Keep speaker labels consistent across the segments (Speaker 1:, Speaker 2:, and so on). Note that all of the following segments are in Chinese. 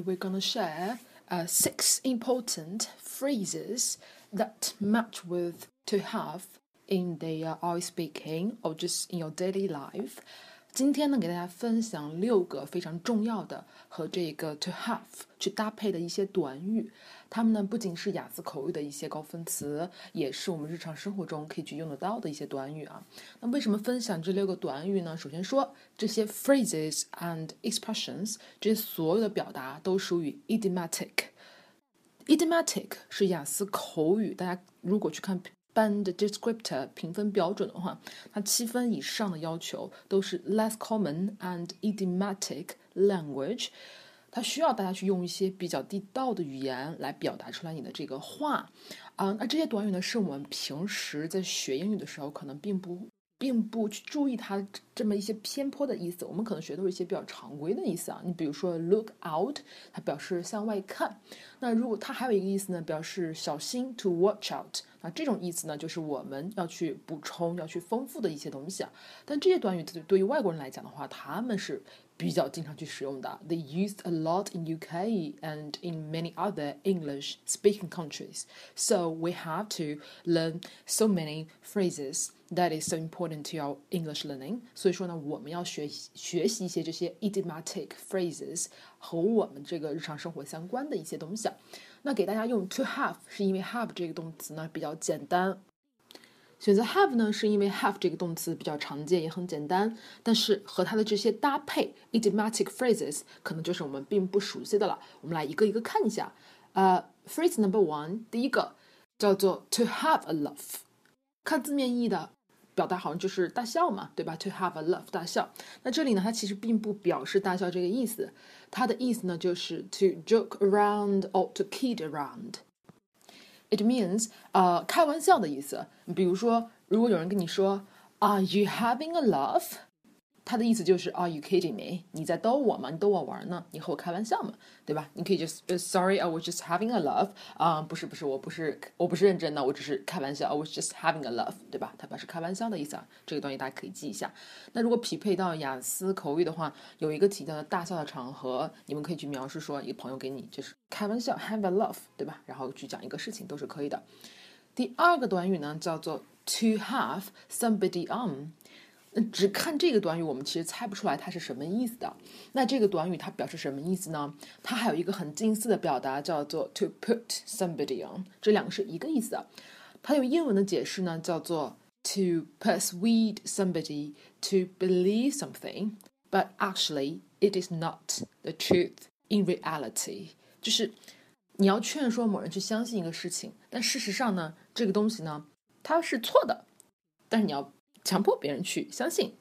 Speaker 1: we're gonna share uh, six important phrases that match with to have in the uh, always speaking or just in your daily life. 今天呢，给大家分享六个非常重要的和这个 to have 去搭配的一些短语。它们呢，不仅是雅思口语的一些高分词，也是我们日常生活中可以去用得到的一些短语啊。那为什么分享这六个短语呢？首先说，这些 phrases and expressions，这些所有的表达都属于 idiomatic。idiomatic 是雅思口语，大家如果去看。Band descriptor 评分标准的话，它七分以上的要求都是 less common and idiomatic language。它需要大家去用一些比较地道的语言来表达出来你的这个话啊。那这些短语呢，是我们平时在学英语的时候可能并不。并不去注意它这么一些偏颇的意思，我们可能学都是一些比较常规的意思啊。你比如说 look out，它表示向外看。那如果它还有一个意思呢，表示小心 to watch out。那这种意思呢，就是我们要去补充、要去丰富的一些东西啊。但这些短语对对于外国人来讲的话，他们是。比较经常去使用的。They used a lot in UK and in many other English-speaking countries. So we have to learn so many phrases that is so important to our English learning. 所以说呢，我们要学习学习一些这些 idiomatic phrases 和我们这个日常生活相关的一些东西。那给大家用 to have 是因为 have 这个动词呢比较简单。 选择 have 呢，是因为 have 这个动词比较常见，也很简单。但是和它的这些搭配 idiomatic phrases 可能就是我们并不熟悉的了。我们来一个一个看一下。呃，phrase number one，第一个叫做 to have a laugh，看字面意义的表达好像就是大笑嘛，对吧？to have a laugh，大笑。那这里呢，它其实并不表示大笑这个意思，它的意思呢就是 to joke around or to kid around。It means 啊开玩笑的意思。比如说，如果有人跟你说 Are you having a laugh？它的意思就是 Are you kidding me？你在逗我吗？你逗我玩呢？你和我开玩笑嘛？对吧？你可以就 Sorry，I was just having a laugh。啊，不是不是，我不是我不是认真的，我只是开玩笑。I was just having a laugh，对吧？它表示开玩笑的意思啊。这个东西大家可以记一下。那如果匹配到雅思口语的话，有一个提到的大笑的场合，你们可以去描述说，一个朋友给你就是开玩笑，have a laugh，对吧？然后去讲一个事情都是可以的。第二个短语呢，叫做 to have somebody on。只看这个短语，我们其实猜不出来它是什么意思的。那这个短语它表示什么意思呢？它还有一个很近似的表达，叫做 to put somebody on，这两个是一个意思的。它用英文的解释呢，叫做 to persuade somebody to believe something，but actually it is not the truth in reality。就是你要劝说某人去相信一个事情，但事实上呢，这个东西呢，它是错的。但是你要。强迫别人去相信。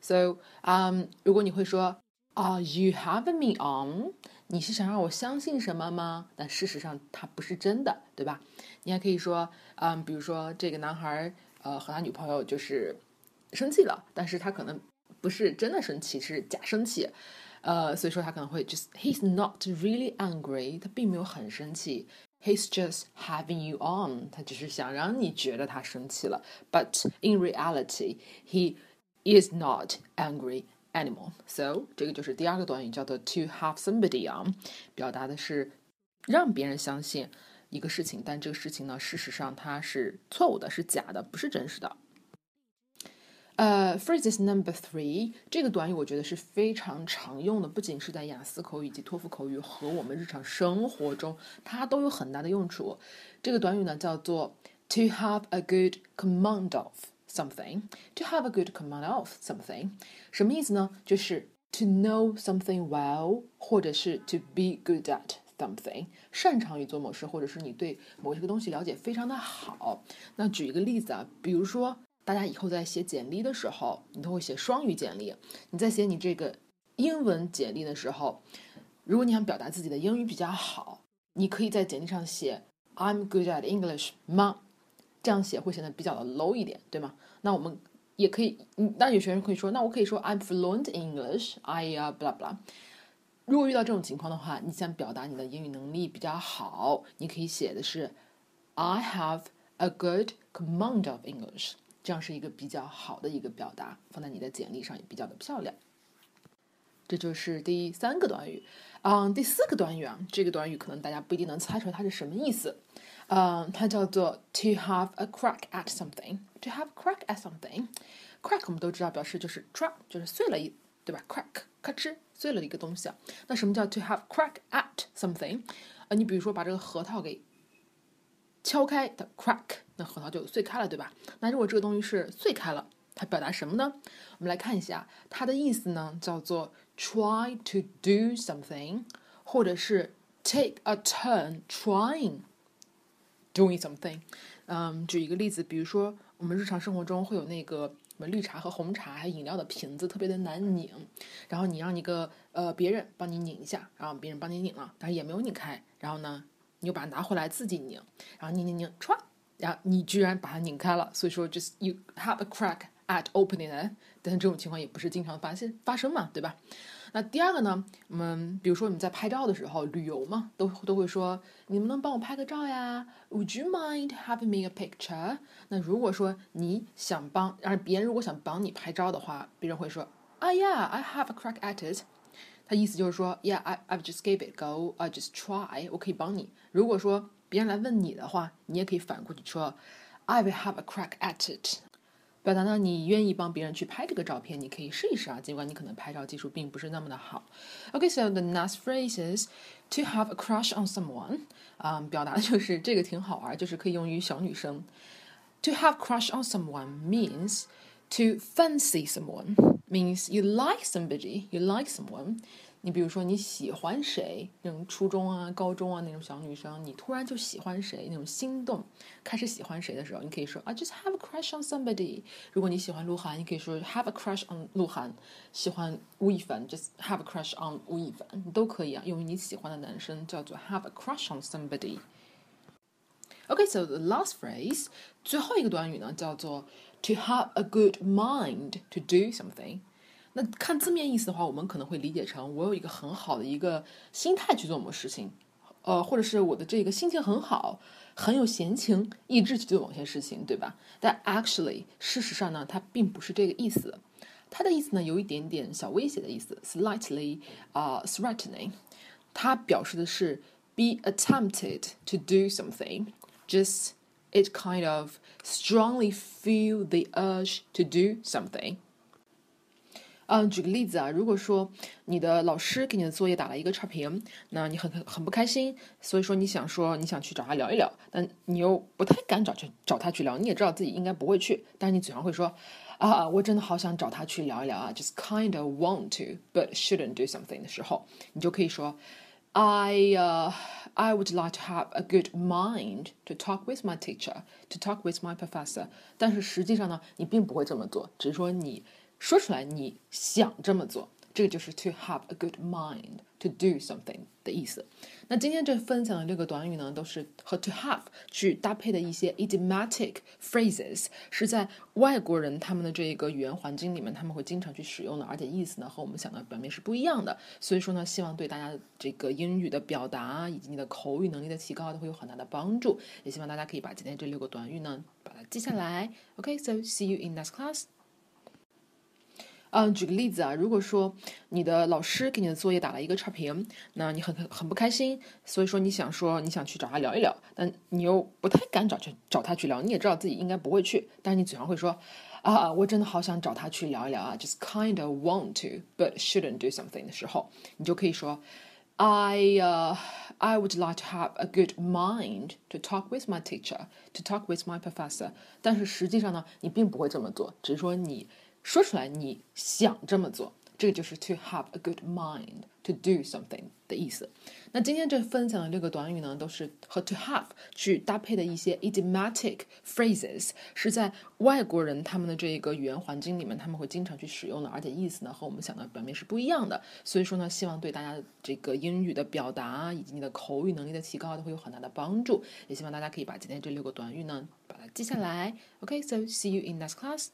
Speaker 1: So，嗯，如果你会说，Are you having me on？你是想让我相信什么吗？但事实上它不是真的，对吧？你还可以说，嗯，比如说这个男孩，呃，和他女朋友就是生气了，但是他可能不是真的生气，是假生气。呃，所以说他可能会 just he's not really angry，他并没有很生气。He's just having you on，他只是想让你觉得他生气了。But in reality, he is not angry anymore. So 这个就是第二个短语，叫做 to have somebody on，表达的是让别人相信一个事情，但这个事情呢，事实上它是错误的，是假的，不是真实的。呃，phrases number three 这个短语我觉得是非常常用的，不仅是在雅思口语以及托福口语和我们日常生活中，它都有很大的用处。这个短语呢叫做 to have a good command of something。to have a good command of something 什么意思呢？就是 to know something well，或者是 to be good at something，擅长于做某事，或者是你对某一个东西了解非常的好。那举一个例子啊，比如说。大家以后在写简历的时候，你都会写双语简历。你在写你这个英文简历的时候，如果你想表达自己的英语比较好，你可以在简历上写 "I'm good at English" 吗？这样写会显得比较的 low 一点，对吗？那我们也可以，那有学生可以说，那我可以说 "I'm fluent in English"，哎呀，blah blah。如果遇到这种情况的话，你想表达你的英语能力比较好，你可以写的是 "I have a good command of English"。这样是一个比较好的一个表达，放在你的简历上也比较的漂亮。这就是第三个短语。嗯，第四个短语啊，这个短语可能大家不一定能猜出来它是什么意思。嗯，它叫做 to have a crack at something。to have crack at something。crack 我们都知道表示就是抓就是碎了一，对吧？crack，咔哧，碎了一个东西啊。那什么叫 to have crack at something？呃，你比如说把这个核桃给敲开的 crack，那核桃就碎开了，对吧？那如果这个东西是碎开了，它表达什么呢？我们来看一下，它的意思呢叫做 try to do something，或者是 take a turn trying doing something。嗯，举一个例子，比如说我们日常生活中会有那个什么绿茶和红茶还有饮料的瓶子特别的难拧，然后你让一个呃别人帮你拧一下，然后别人帮你拧了，但是也没有拧开，然后呢你就把它拿回来自己拧，然后拧拧拧唰，然后你居然把它拧开了，所以说 just you have a crack at opening it，但是这种情况也不是经常发现发生嘛，对吧？那第二个呢，我们比如说你在拍照的时候，旅游嘛，都都会说，你能不能帮我拍个照呀？Would you mind having me a picture？那如果说你想帮，而别人如果想帮你拍照的话，别人会说，啊，Yeah，I have a crack at it。他意思就是说，Yeah，I I've just gave it go，I just try，我可以帮你。如果说别人来问你的话，你也可以反过去说，I will have a crack at it。表达呢，你愿意帮别人去拍这个照片，你可以试一试啊，尽管你可能拍照技术并不是那么的好。OK，so the next phrase is to have a crush on someone，啊，表达的就是这个挺好玩，就是可以用于小女生。To have crush on someone means to fancy someone, means you like somebody, you like someone. 你比如说你喜欢谁，那种初中啊、高中啊那种小女生，你突然就喜欢谁，那种心动，开始喜欢谁的时候，你可以说 I just have a crush on somebody。如果你喜欢鹿晗，你可以说 have a crush on 鹿晗。喜欢吴亦凡，just have a crush on 吴亦凡，你都可以啊，用于你喜欢的男生叫做 have a crush on somebody。Okay，so the last phrase，最后一个短语呢叫做 to have a good mind to do something。那看字面意思的话，我们可能会理解成我有一个很好的一个心态去做某事情，呃，或者是我的这个心情很好，很有闲情逸致去做某些事情，对吧？但 actually 事实上呢，它并不是这个意思，它的意思呢有一点点小威胁的意思，slightly 啊 threatening，它表示的是 be attempted to do something，just it kind of strongly feel the urge to do something。嗯，举个例子啊，如果说你的老师给你的作业打了一个差评，那你很很不开心，所以说你想说你想去找他聊一聊，但你又不太敢找去找他去聊，你也知道自己应该不会去，但是你嘴上会说啊，我真的好想找他去聊一聊啊，just kind of want to but shouldn't do something 的时候，你就可以说，I uh I would like to have a good mind to talk with my teacher to talk with my professor，但是实际上呢，你并不会这么做，只是说你。说出来，你想这么做，这个就是 to have a good mind to do something 的意思。那今天这分享的六个短语呢，都是和 to have 去搭配的一些 idiomatic phrases，是在外国人他们的这个语言环境里面，他们会经常去使用的，而且意思呢和我们想的表面是不一样的。所以说呢，希望对大家这个英语的表达以及你的口语能力的提高都会有很大的帮助。也希望大家可以把今天这六个短语呢，把它记下来。OK，so see you in next class. 嗯，举个例子啊，如果说你的老师给你的作业打了一个差评，那你很很不开心，所以说你想说你想去找他聊一聊，但你又不太敢找去找他去聊，你也知道自己应该不会去，但是你嘴上会说啊，我真的好想找他去聊一聊啊，just kind of want to but shouldn't do something 的时候，你就可以说，I uh I would like to have a good mind to talk with my teacher to talk with my professor，但是实际上呢，你并不会这么做，只是说你。说出来，你想这么做，这个就是 to have a good mind to do something 的意思。那今天这分享的六个短语呢，都是和 to have 去搭配的一些 idiomatic phrases，是在外国人他们的这一个语言环境里面，他们会经常去使用的，而且意思呢和我们想的表面是不一样的。所以说呢，希望对大家这个英语的表达以及你的口语能力的提高都会有很大的帮助。也希望大家可以把今天这六个短语呢，把它记下来。OK，so see you in next class.